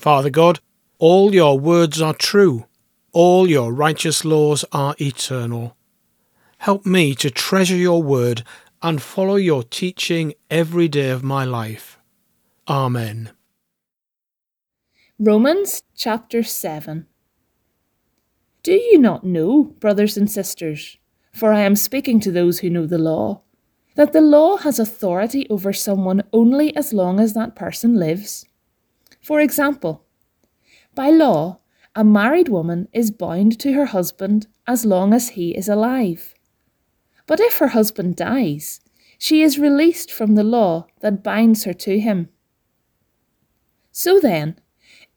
Father God, all your words are true, all your righteous laws are eternal. Help me to treasure your word and follow your teaching every day of my life. Amen. Romans chapter 7 Do you not know, brothers and sisters, for I am speaking to those who know the law, that the law has authority over someone only as long as that person lives? For example, by law, a married woman is bound to her husband as long as he is alive. But if her husband dies, she is released from the law that binds her to him. So then,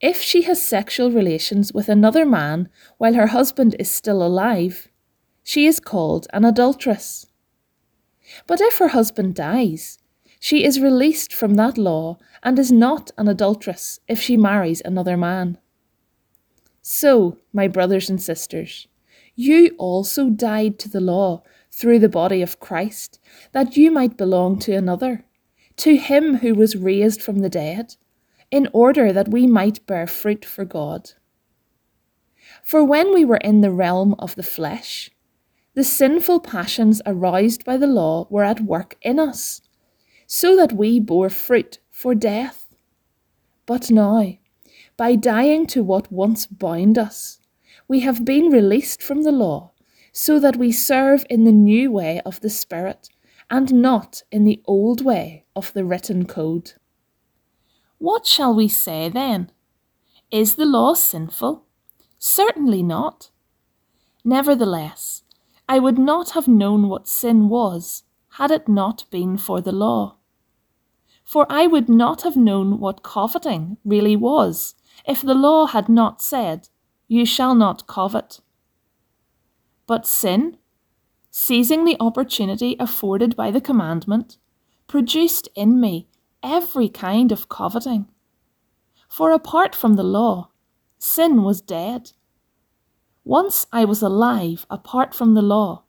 if she has sexual relations with another man while her husband is still alive, she is called an adulteress. But if her husband dies, she is released from that law and is not an adulteress if she marries another man. So, my brothers and sisters, you also died to the law through the body of Christ, that you might belong to another, to him who was raised from the dead, in order that we might bear fruit for God. For when we were in the realm of the flesh, the sinful passions aroused by the law were at work in us, so that we bore fruit for death. But now, by dying to what once bound us, we have been released from the law, so that we serve in the new way of the Spirit and not in the old way of the written code. What shall we say then? Is the law sinful? Certainly not. Nevertheless, I would not have known what sin was had it not been for the law. For I would not have known what coveting really was if the law had not said, You shall not covet. But sin, seizing the opportunity afforded by the commandment, produced in me every kind of coveting. For apart from the law, sin was dead. Once I was alive apart from the law,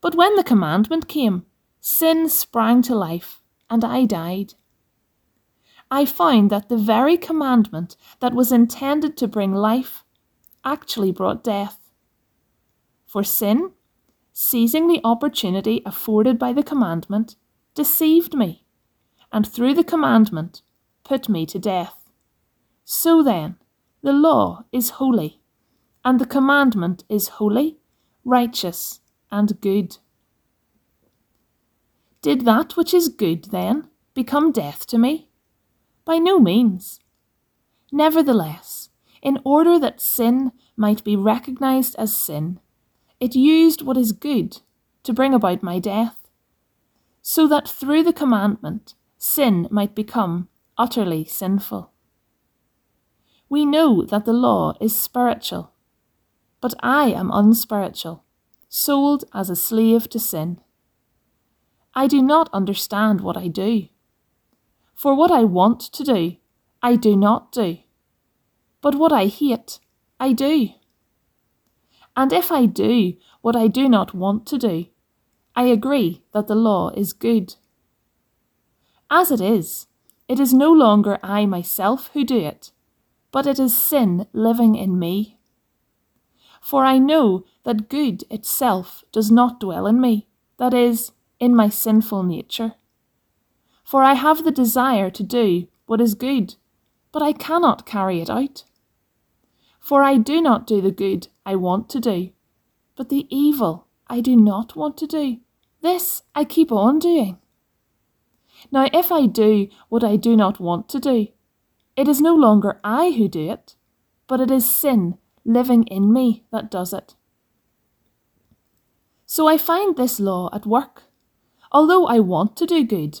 but when the commandment came, sin sprang to life, and I died. I find that the very commandment that was intended to bring life actually brought death. For sin, seizing the opportunity afforded by the commandment, deceived me, and through the commandment put me to death. So then, the law is holy and the commandment is holy, righteous, and good. Did that which is good, then, become death to me? By no means. Nevertheless, in order that sin might be recognized as sin, it used what is good to bring about my death, so that through the commandment sin might become utterly sinful. We know that the law is spiritual but I am unspiritual, sold as a slave to sin. I do not understand what I do. For what I want to do, I do not do. But what I hate, I do. And if I do what I do not want to do, I agree that the law is good. As it is, it is no longer I myself who do it, but it is sin living in me. For I know that good itself does not dwell in me, that is, in my sinful nature. For I have the desire to do what is good, but I cannot carry it out. For I do not do the good I want to do, but the evil I do not want to do. This I keep on doing. Now, if I do what I do not want to do, it is no longer I who do it, but it is sin living in me that does it. So I find this law at work. Although I want to do good,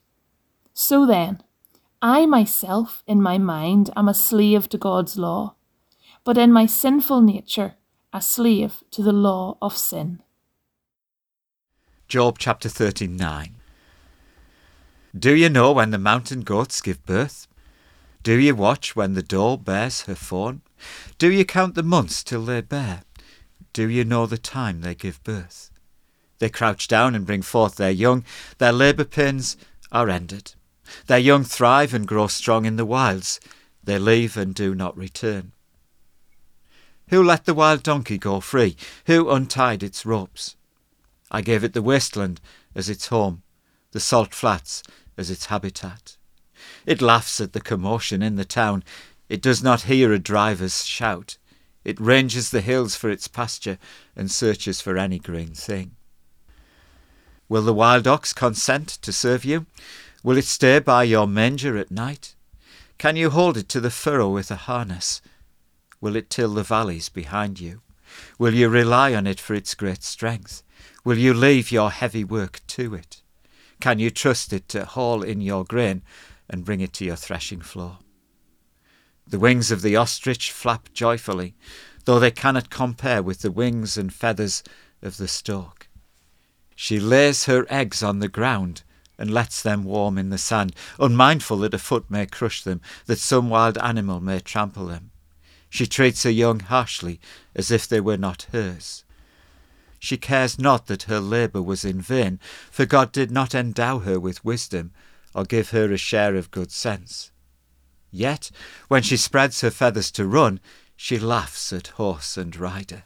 So then, I myself, in my mind, am a slave to God's law, but in my sinful nature, a slave to the law of sin. Job chapter 39. Do you know when the mountain goats give birth? Do you watch when the doe bears her fawn? Do you count the months till they bear? Do you know the time they give birth? They crouch down and bring forth their young, their labour pains are ended. Their young thrive and grow strong in the wilds. They leave and do not return. Who let the wild donkey go free? Who untied its ropes? I gave it the wasteland as its home, the salt flats as its habitat. It laughs at the commotion in the town. It does not hear a driver's shout. It ranges the hills for its pasture and searches for any green thing. Will the wild ox consent to serve you? Will it stay by your manger at night? Can you hold it to the furrow with a harness? Will it till the valleys behind you? Will you rely on it for its great strength? Will you leave your heavy work to it? Can you trust it to haul in your grain and bring it to your threshing floor? The wings of the ostrich flap joyfully, though they cannot compare with the wings and feathers of the stork. She lays her eggs on the ground and lets them warm in the sand, unmindful that a foot may crush them, that some wild animal may trample them. She treats her young harshly, as if they were not hers. She cares not that her labour was in vain, for God did not endow her with wisdom, or give her a share of good sense. Yet, when she spreads her feathers to run, she laughs at horse and rider.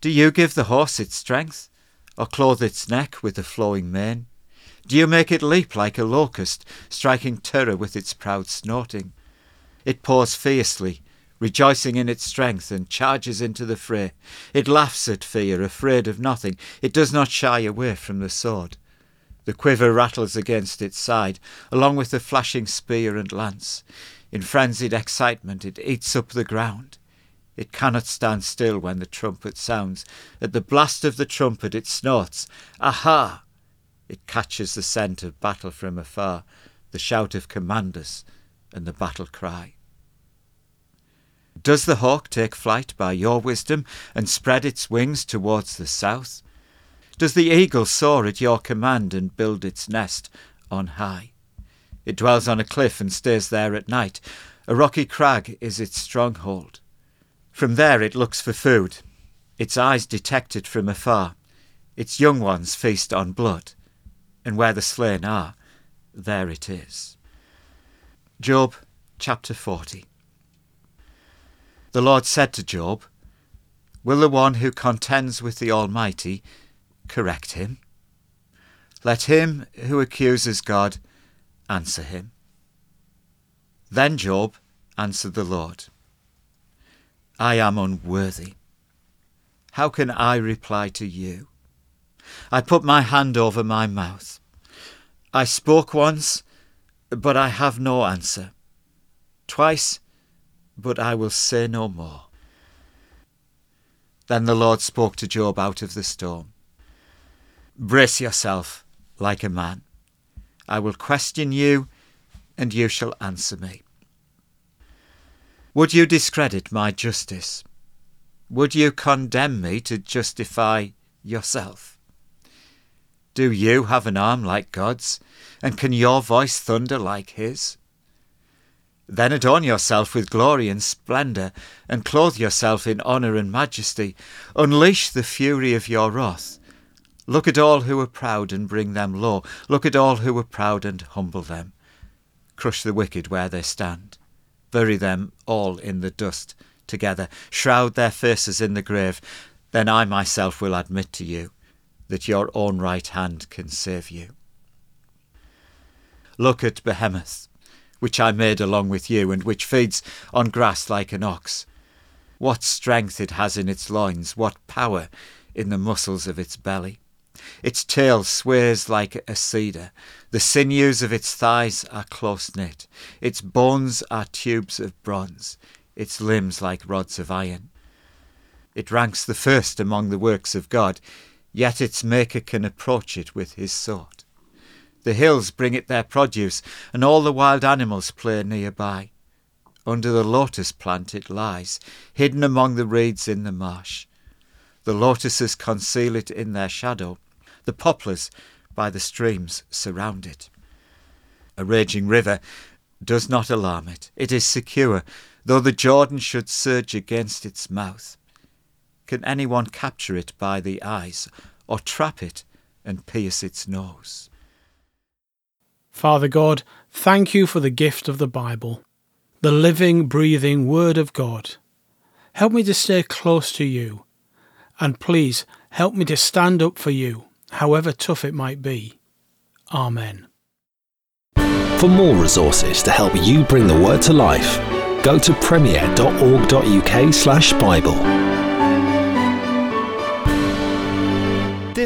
Do you give the horse its strength, or clothe its neck with a flowing mane? Do you make it leap like a locust, striking terror with its proud snorting? It paws fiercely, rejoicing in its strength, and charges into the fray. It laughs at fear, afraid of nothing. It does not shy away from the sword. The quiver rattles against its side, along with the flashing spear and lance. In frenzied excitement, it eats up the ground. It cannot stand still when the trumpet sounds. At the blast of the trumpet, it snorts. Aha! It catches the scent of battle from afar, the shout of commanders, and the battle cry. Does the hawk take flight by your wisdom and spread its wings towards the south? Does the eagle soar at your command and build its nest on high? It dwells on a cliff and stays there at night. A rocky crag is its stronghold. From there it looks for food. Its eyes detect it from afar. Its young ones feast on blood and where the slain are, there it is. Job chapter 40. The Lord said to Job, Will the one who contends with the Almighty correct him? Let him who accuses God answer him. Then Job answered the Lord, I am unworthy. How can I reply to you? I put my hand over my mouth. I spoke once, but I have no answer. Twice, but I will say no more. Then the Lord spoke to Job out of the storm. Brace yourself like a man. I will question you, and you shall answer me. Would you discredit my justice? Would you condemn me to justify yourself? Do you have an arm like God's? And can your voice thunder like his? Then adorn yourself with glory and splendour, and clothe yourself in honour and majesty. Unleash the fury of your wrath. Look at all who are proud and bring them low. Look at all who are proud and humble them. Crush the wicked where they stand. Bury them all in the dust together. Shroud their faces in the grave. Then I myself will admit to you that your own right hand can save you. Look at Behemoth which I made along with you, and which feeds on grass like an ox. What strength it has in its loins, what power in the muscles of its belly. Its tail sways like a cedar, the sinews of its thighs are close knit, its bones are tubes of bronze, its limbs like rods of iron. It ranks the first among the works of God, yet its maker can approach it with his sword. The hills bring it their produce, and all the wild animals play near by. Under the lotus plant it lies, hidden among the reeds in the marsh. The lotuses conceal it in their shadow, the poplars by the streams surround it. A raging river does not alarm it, it is secure, though the Jordan should surge against its mouth. Can anyone capture it by the eyes, or trap it and pierce its nose? Father God, thank you for the gift of the Bible, the living, breathing Word of God. Help me to stay close to you, and please help me to stand up for you, however tough it might be. Amen. For more resources to help you bring the Word to life, go to premier.org.uk/bible.